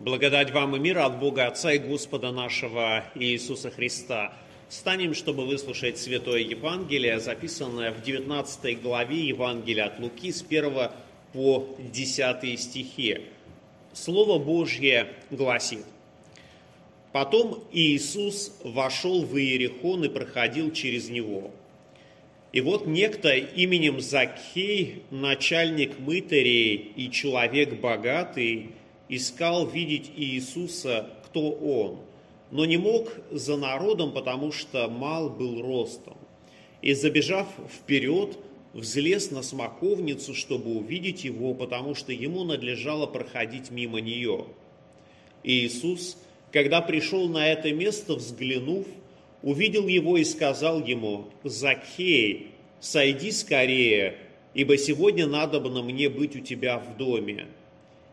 Благодать вам и мир от Бога Отца и Господа нашего Иисуса Христа. Встанем, чтобы выслушать Святое Евангелие, записанное в 19 главе Евангелия от Луки с 1 по 10 стихи. Слово Божье гласит. Потом Иисус вошел в Иерихон и проходил через него. И вот некто именем Закхей, начальник мытарей и человек богатый, искал видеть Иисуса, кто он, но не мог за народом, потому что мал был ростом. И забежав вперед, взлез на смоковницу, чтобы увидеть его, потому что ему надлежало проходить мимо нее. Иисус, когда пришел на это место, взглянув, увидел его и сказал ему, «Закхей, сойди скорее, ибо сегодня надобно мне быть у тебя в доме».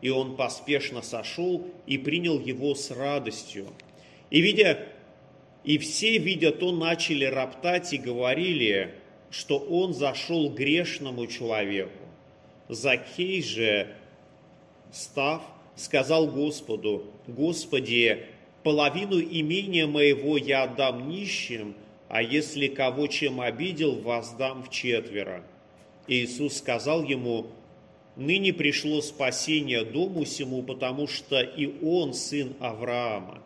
И он поспешно сошел и принял его с радостью. И, видя, и все, видя то, начали роптать и говорили, что он зашел грешному человеку. Закей же, став, сказал Господу, «Господи, половину имения моего я отдам нищим, а если кого чем обидел, воздам в четверо». Иисус сказал ему, ныне пришло спасение дому сему, потому что и он сын Авраама.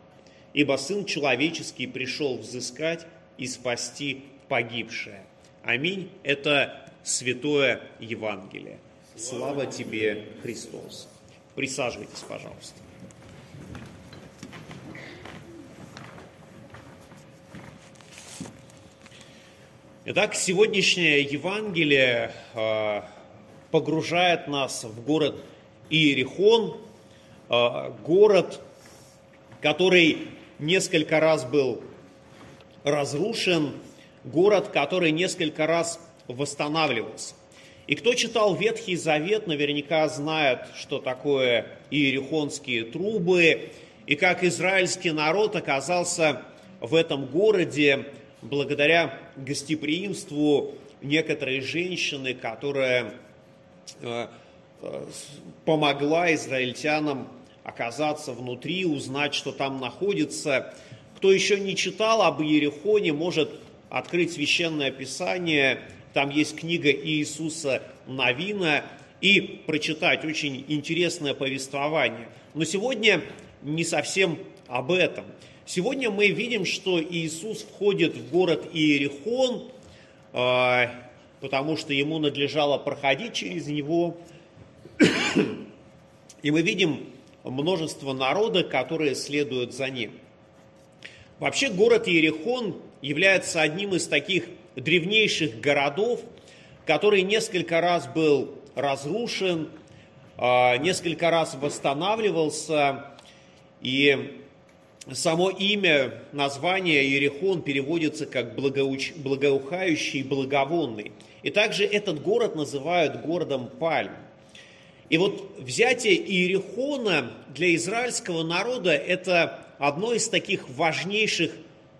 Ибо сын человеческий пришел взыскать и спасти погибшее. Аминь. Это святое Евангелие. Слава тебе, Христос. Присаживайтесь, пожалуйста. Итак, сегодняшнее Евангелие а, погружает нас в город Иерихон, а, город, который несколько раз был разрушен, город, который несколько раз восстанавливался. И кто читал Ветхий Завет, наверняка знает, что такое иерихонские трубы, и как израильский народ оказался в этом городе благодаря гостеприимству некоторой женщины, которая помогла израильтянам оказаться внутри, узнать, что там находится. Кто еще не читал об Иерихоне, может открыть священное писание. Там есть книга Иисуса Новина и прочитать очень интересное повествование. Но сегодня не совсем об этом. Сегодня мы видим, что Иисус входит в город Иерихон, э, потому что ему надлежало проходить через него. И мы видим множество народа, которые следуют за ним. Вообще город Иерихон является одним из таких древнейших городов, который несколько раз был разрушен, а, несколько раз восстанавливался, и само имя, название Иерихон переводится как благоуч... благоухающий, благовонный. И также этот город называют городом Пальм. И вот взятие Иерихона для израильского народа – это одно из таких важнейших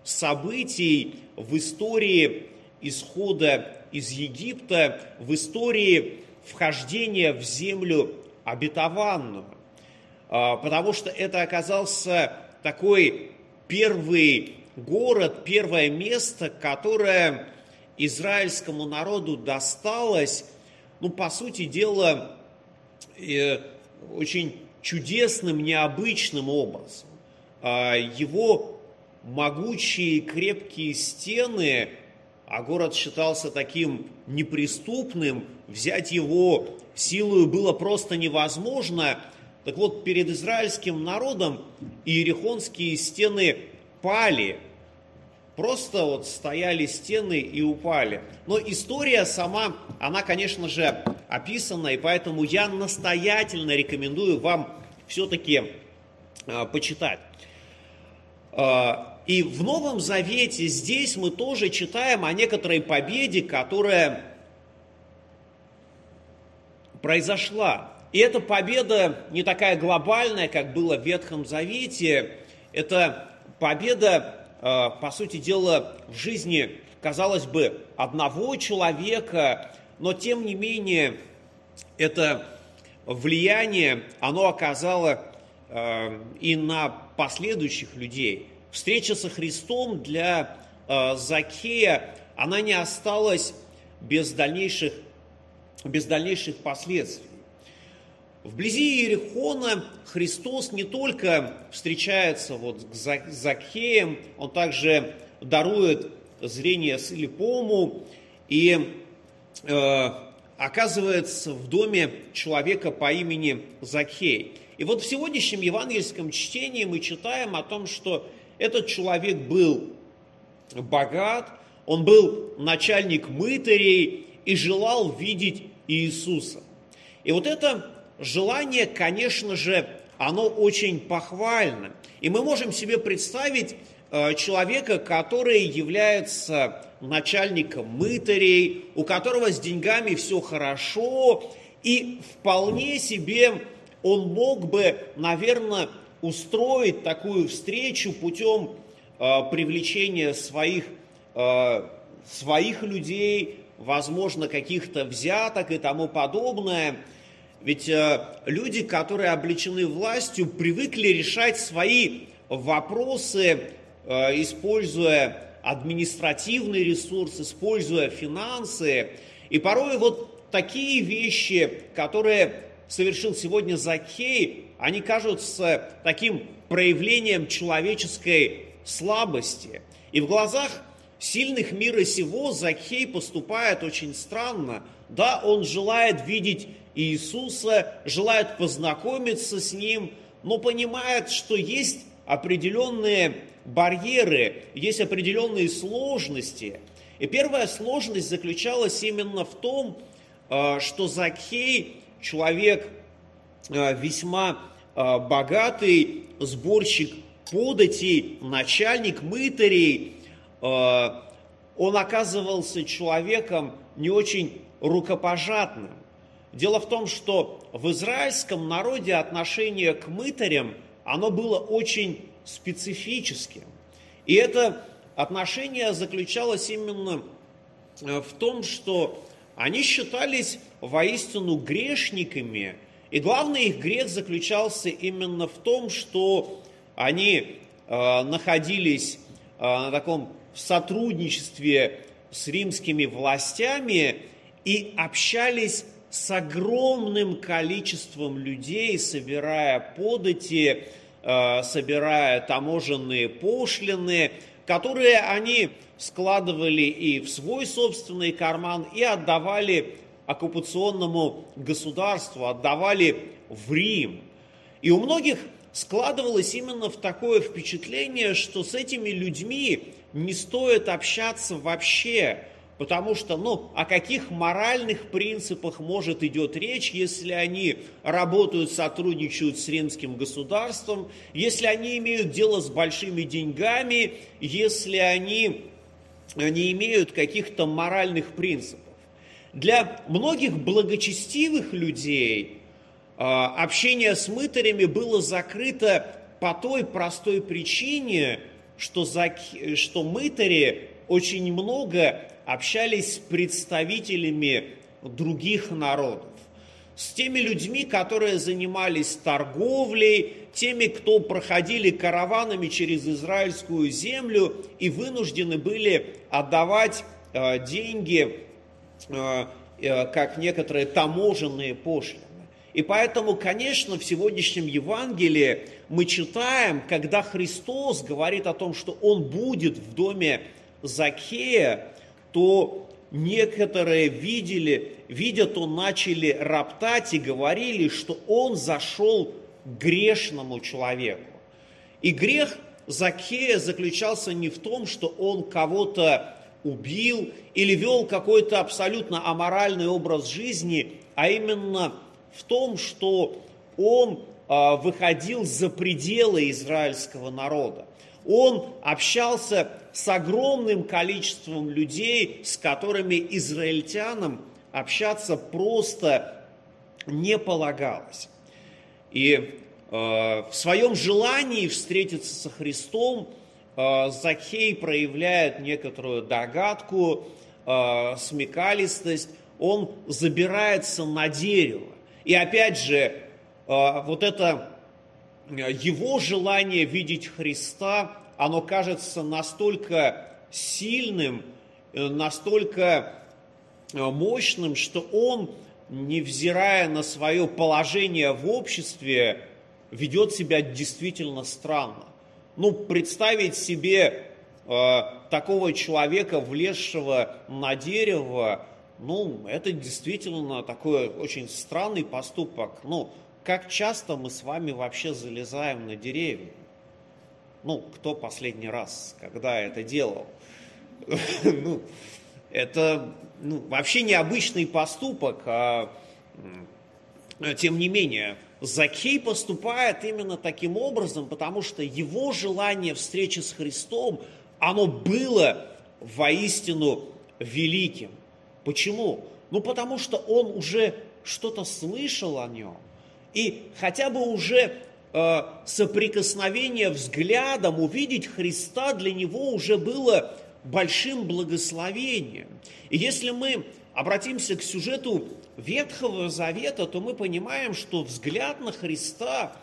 событий в истории исхода из Египта, в истории вхождения в землю обетованную. А, потому что это оказался такой первый город, первое место, которое израильскому народу досталось, ну, по сути дела, э, очень чудесным, необычным образом. А, его могучие крепкие стены, а город считался таким неприступным, взять его силою было просто невозможно. Так вот, перед израильским народом иерихонские стены пали – Просто вот стояли стены и упали. Но история сама, она, конечно же, описана, и поэтому я настоятельно рекомендую вам все-таки э, почитать. Э, и в Новом Завете здесь мы тоже читаем о некоторой победе, которая произошла. И эта победа не такая глобальная, как было в Ветхом Завете. Это победа Э, по сути дела, в жизни, казалось бы, одного человека, но тем не менее это влияние, оно оказало э, и на последующих людей. Встреча со Христом для э, Закея, она не осталась без дальнейших, без дальнейших последствий. Вблизи Иерихона Христос не только встречается вот с Закхеем, он также дарует зрение слепому и э, оказывается в доме человека по имени Закхей. И вот в сегодняшнем евангельском чтении мы читаем о том, что этот человек был богат, он был начальник мытарей и желал видеть Иисуса. И вот это желание, конечно же, оно очень похвально. И мы можем себе представить э, человека, который является начальником мытарей, у которого с деньгами все хорошо, и вполне себе он мог бы, наверное, устроить такую встречу путем э, привлечения своих, э, своих людей, возможно, каких-то взяток и тому подобное – ведь э, люди, которые облечены властью, привыкли решать свои вопросы, э, используя административный ресурс, используя финансы. И порой вот такие вещи, которые совершил сегодня Закей, они кажутся таким проявлением человеческой слабости. И в глазах сильных мира сего Закей поступает очень странно. Да, он желает видеть Иисуса, желает познакомиться с Ним, но понимает, что есть определенные барьеры, есть определенные сложности. И первая сложность заключалась именно в том, э, что Закхей, человек э, весьма э, богатый, сборщик податей, начальник мытарей, он оказывался человеком не очень рукопожатным. Дело в том, что в израильском народе отношение к мытарям, оно было очень специфическим. И это отношение заключалось именно э, в том, что они считались воистину грешниками, и главный их грех заключался именно в том, что они э, находились э, на таком сотрудничестве с римскими властями и общались с огромным количеством людей, собирая подати, э, собирая таможенные пошлины, которые они складывали и в свой собственный карман, и отдавали оккупационному государству, отдавали в Рим. И у многих складывалось именно в такое впечатление, что с этими людьми не стоит общаться вообще, Потому что, ну, о каких моральных принципах может идет речь, если они работают, сотрудничают с римским государством, если они имеют дело с большими деньгами, если они не имеют каких-то моральных принципов. Для многих благочестивых людей а, общение с мытарями было закрыто по той простой причине, что, за, что мытари очень много общались с представителями других народов, с теми людьми, которые занимались торговлей, теми, кто проходили караванами через израильскую землю и вынуждены были отдавать э, деньги, э, э, как некоторые таможенные пошлины. И поэтому, конечно, в сегодняшнем Евангелии мы читаем, когда Христос говорит о том, что Он будет в доме Закея, то некоторые видели, видя то начали роптать и говорили, что он зашел к грешному человеку. И грех Закея заключался не в том, что он кого-то убил или вел какой-то абсолютно аморальный образ жизни, а именно в том, что он а, выходил за пределы израильского народа. Он общался с огромным количеством людей, с которыми израильтянам общаться просто не полагалось. И э, в своем желании встретиться со Христом э, Захей проявляет некоторую догадку, э, смекалистость, он забирается на дерево. И опять же, э, вот это его желание видеть Христа, оно кажется настолько сильным, э, настолько э, мощным, что он, невзирая на свое положение в обществе, ведет себя действительно странно. Ну, представить себе э, такого человека, влезшего на дерево, ну, это действительно такой очень странный поступок. Ну, как часто мы с вами вообще залезаем на деревья? Ну, кто последний раз, когда это делал? Ну, это ну, вообще необычный поступок, а тем не менее, Закей поступает именно таким образом, потому что его желание встречи с Христом, оно было воистину великим. Почему? Ну, потому что он уже что-то слышал о нем. И хотя бы уже э, соприкосновение взглядом, увидеть Христа для него уже было большим благословением. И если мы обратимся к сюжету Ветхого Завета, то мы понимаем, что взгляд на Христа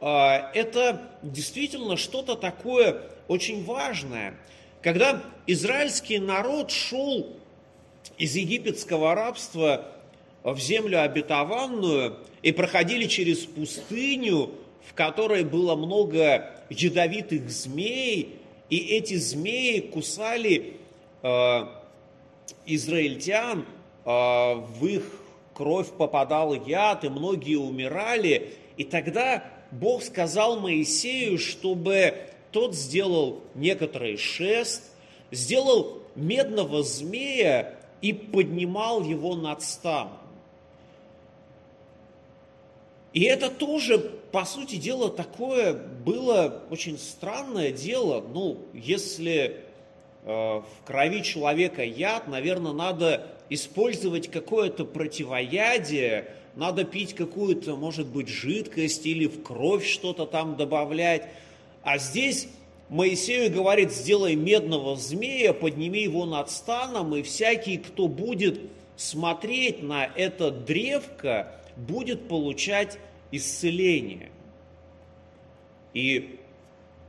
э, это действительно что-то такое очень важное. Когда израильский народ шел из египетского рабства в землю обетованную и проходили через пустыню, в которой было много ядовитых змей, и эти змеи кусали э, израильтян, э, в их кровь попадал яд, и многие умирали. И тогда Бог сказал Моисею, чтобы тот сделал некоторый шест, сделал медного змея и поднимал его над станом. И это тоже, по сути дела, такое было очень странное дело. Ну, если э, в крови человека яд, наверное, надо использовать какое-то противоядие, надо пить какую-то, может быть, жидкость или в кровь что-то там добавлять. А здесь Моисею говорит, сделай медного змея, подними его над станом, и всякий, кто будет смотреть на это древко, будет получать исцеление. И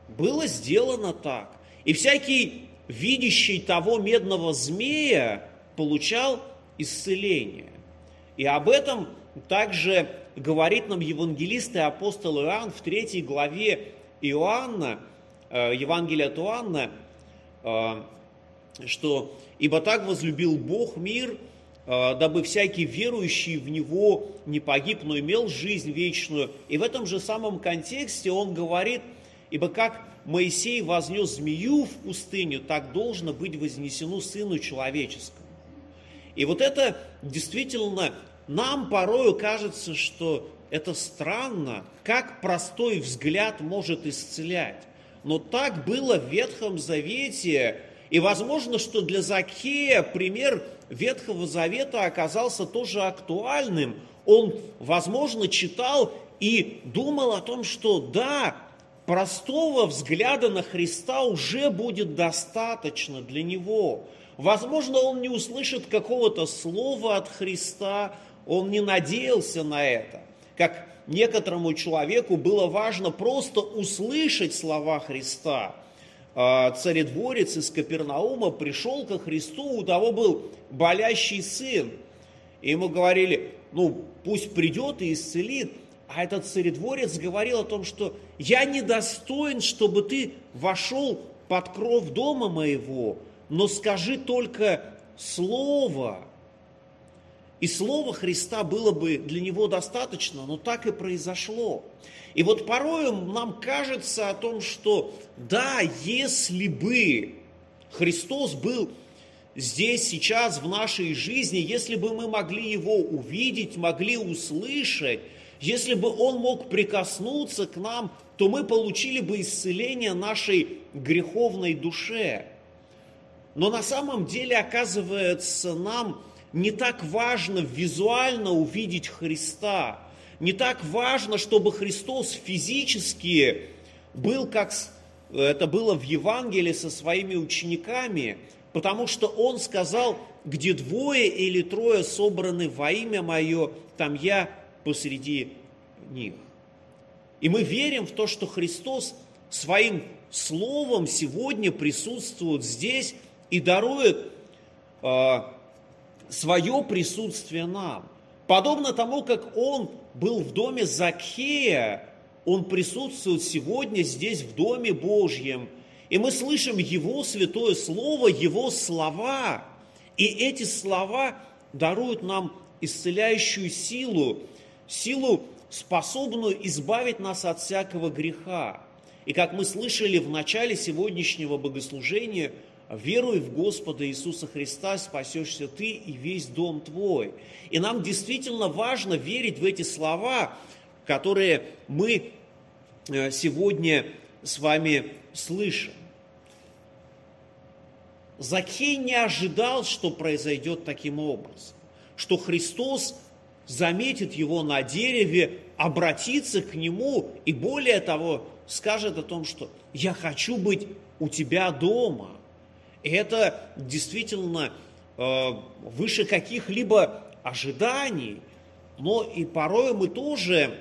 было сделано так. И всякий, видящий того медного змея, получал исцеление. И об этом также говорит нам евангелист и апостол Иоанн в третьей главе Иоанна, Э, Евангелия от Иоанна, э, что «Ибо так возлюбил Бог мир, дабы всякий верующий в Него не погиб, но имел жизнь вечную». И в этом же самом контексте он говорит, «Ибо как Моисей вознес змею в пустыню, так должно быть вознесено Сыну Человеческому». И вот это действительно нам порою кажется, что это странно, как простой взгляд может исцелять. Но так было в Ветхом Завете. И возможно, что для Закея пример Ветхого Завета оказался тоже актуальным. Он, возможно, читал и думал о том, что да, простого взгляда на Христа уже будет достаточно для него. Возможно, он не услышит какого-то слова от Христа, он не надеялся на это. Как некоторому человеку было важно просто услышать слова Христа. А, царедворец из Капернаума пришел ко Христу, у того был болящий сын. И ему говорили, ну пусть придет и исцелит. А этот царедворец говорил о том, что я недостоин, чтобы ты вошел под кров дома моего, но скажи только слово, и Слова Христа было бы для него достаточно, но так и произошло. И вот порою нам кажется о том, что да, если бы Христос был здесь, сейчас, в нашей жизни, если бы мы могли Его увидеть, могли услышать, если бы Он мог прикоснуться к нам, то мы получили бы исцеление нашей греховной душе. Но на самом деле, оказывается, нам не так важно визуально увидеть Христа, не так важно, чтобы Христос физически был, как это было в Евангелии со своими учениками, потому что Он сказал, где двое или трое собраны во имя Мое, там я посреди них. И мы верим в то, что Христос своим словом сегодня присутствует здесь и дарует э, свое присутствие нам. Подобно тому, как Он был в доме Закхея, Он присутствует сегодня здесь, в Доме Божьем. И мы слышим Его святое Слово, Его слова. И эти слова даруют нам исцеляющую силу, силу, способную избавить нас от всякого греха. И как мы слышали в начале сегодняшнего богослужения – веруй в Господа Иисуса Христа, спасешься ты и весь дом твой. И нам действительно важно верить в эти слова, которые мы э, сегодня с вами слышим. Закхей не ожидал, что произойдет таким образом, что Христос заметит его на дереве, обратится к нему и более того скажет о том, что я хочу быть у тебя дома – и это действительно э, выше каких-либо ожиданий, но и порой мы тоже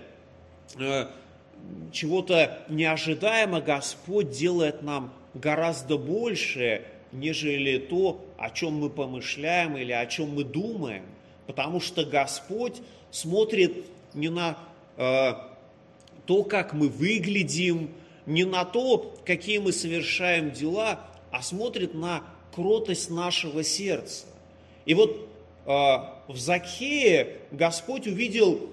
э, чего-то неожидаемо Господь делает нам гораздо больше, нежели то, о чем мы помышляем или о чем мы думаем. Потому что Господь смотрит не на э, то, как мы выглядим, не на то, какие мы совершаем дела, а смотрит на кротость нашего сердца. И вот э, в Закхее Господь увидел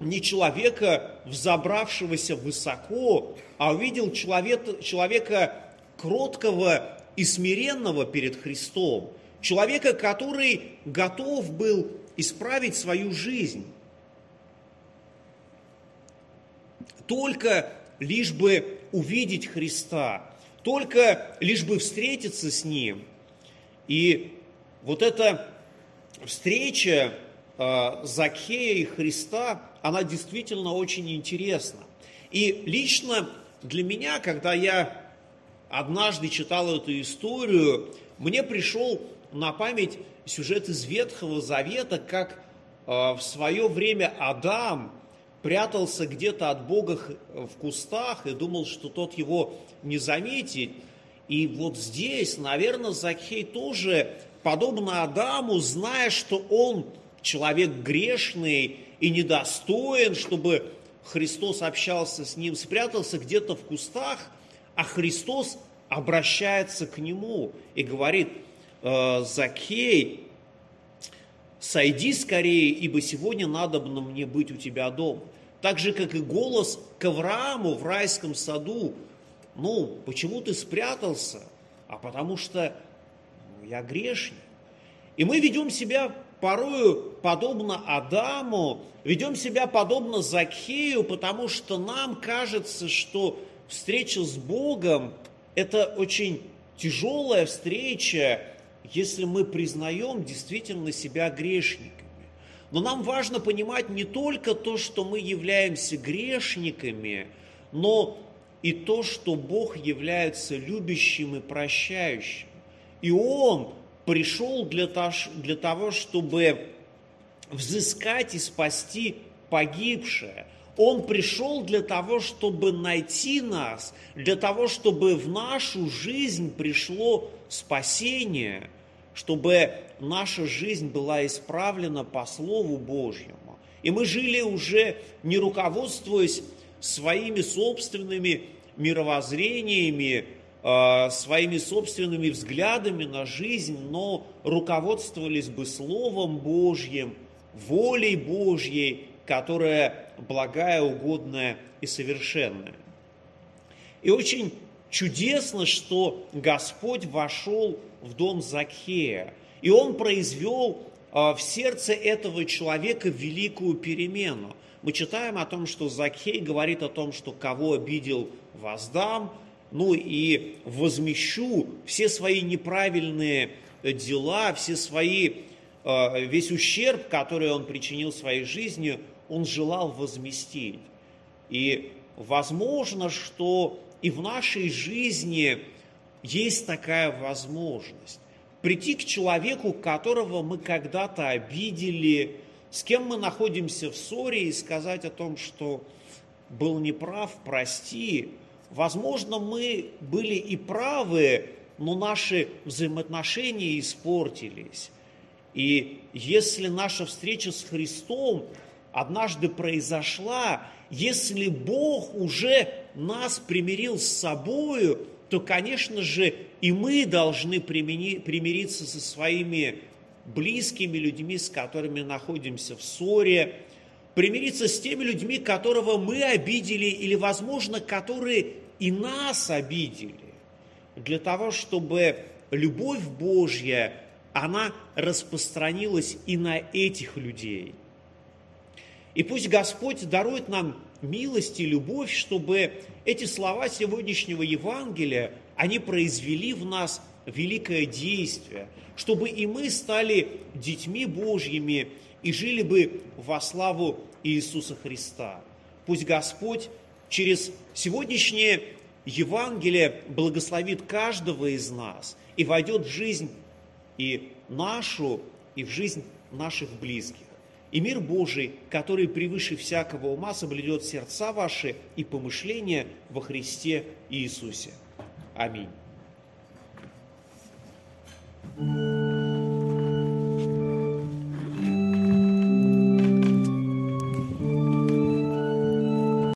не человека, взобравшегося высоко, а увидел человека, человека кроткого и смиренного перед Христом, человека, который готов был исправить свою жизнь. Только лишь бы увидеть Христа, только лишь бы встретиться с Ним. И вот эта встреча э, Закхея и Христа, она действительно очень интересна. И лично для меня, когда я однажды читал эту историю, мне пришел на память сюжет из Ветхого Завета, как э, в свое время Адам прятался где-то от Бога в кустах и думал, что тот его не заметит. И вот здесь, наверное, Закхей тоже, подобно Адаму, зная, что он человек грешный и недостоин, чтобы Христос общался с ним, спрятался где-то в кустах, а Христос обращается к нему и говорит, «Э, Закхей, сойди скорее, ибо сегодня надо мне быть у тебя дома. Так же, как и голос к Аврааму в райском саду. Ну, почему ты спрятался? А потому что ну, я грешник. И мы ведем себя порою подобно Адаму, ведем себя подобно Закхею, потому что нам кажется, что встреча с Богом – это очень тяжелая встреча, если мы признаем действительно себя грешниками. Но нам важно понимать не только то, что мы являемся грешниками, но и то, что Бог является любящим и прощающим. И Он пришел для того, чтобы взыскать и спасти погибшее. Он пришел для того, чтобы найти нас, для того, чтобы в нашу жизнь пришло спасение, чтобы наша жизнь была исправлена по Слову Божьему. И мы жили уже не руководствуясь своими собственными мировоззрениями, а, своими собственными взглядами на жизнь, но руководствовались бы Словом Божьим, волей Божьей, которая благая, угодная и совершенная. И очень чудесно, что Господь вошел в дом Закхея, и он произвел а, в сердце этого человека великую перемену. Мы читаем о том, что Закхей говорит о том, что кого обидел, воздам, ну и возмещу все свои неправильные дела, все свои, а, весь ущерб, который он причинил своей жизни, он желал возместить. И возможно, что и в нашей жизни есть такая возможность прийти к человеку, которого мы когда-то обидели, с кем мы находимся в ссоре, и сказать о том, что был неправ, прости. Возможно, мы были и правы, но наши взаимоотношения испортились. И если наша встреча с Христом однажды произошла, если Бог уже нас примирил с собою, то, конечно же, и мы должны примириться со своими близкими людьми, с которыми находимся в ссоре, примириться с теми людьми, которого мы обидели или, возможно, которые и нас обидели, для того, чтобы любовь Божья, она распространилась и на этих людей. И пусть Господь дарует нам милость и любовь, чтобы эти слова сегодняшнего Евангелия, они произвели в нас великое действие, чтобы и мы стали детьми Божьими и жили бы во славу Иисуса Христа. Пусть Господь через сегодняшнее Евангелие благословит каждого из нас и войдет в жизнь и нашу, и в жизнь наших близких. И мир Божий, который превыше всякого ума, соблюдет сердца ваши и помышления во Христе Иисусе. Аминь.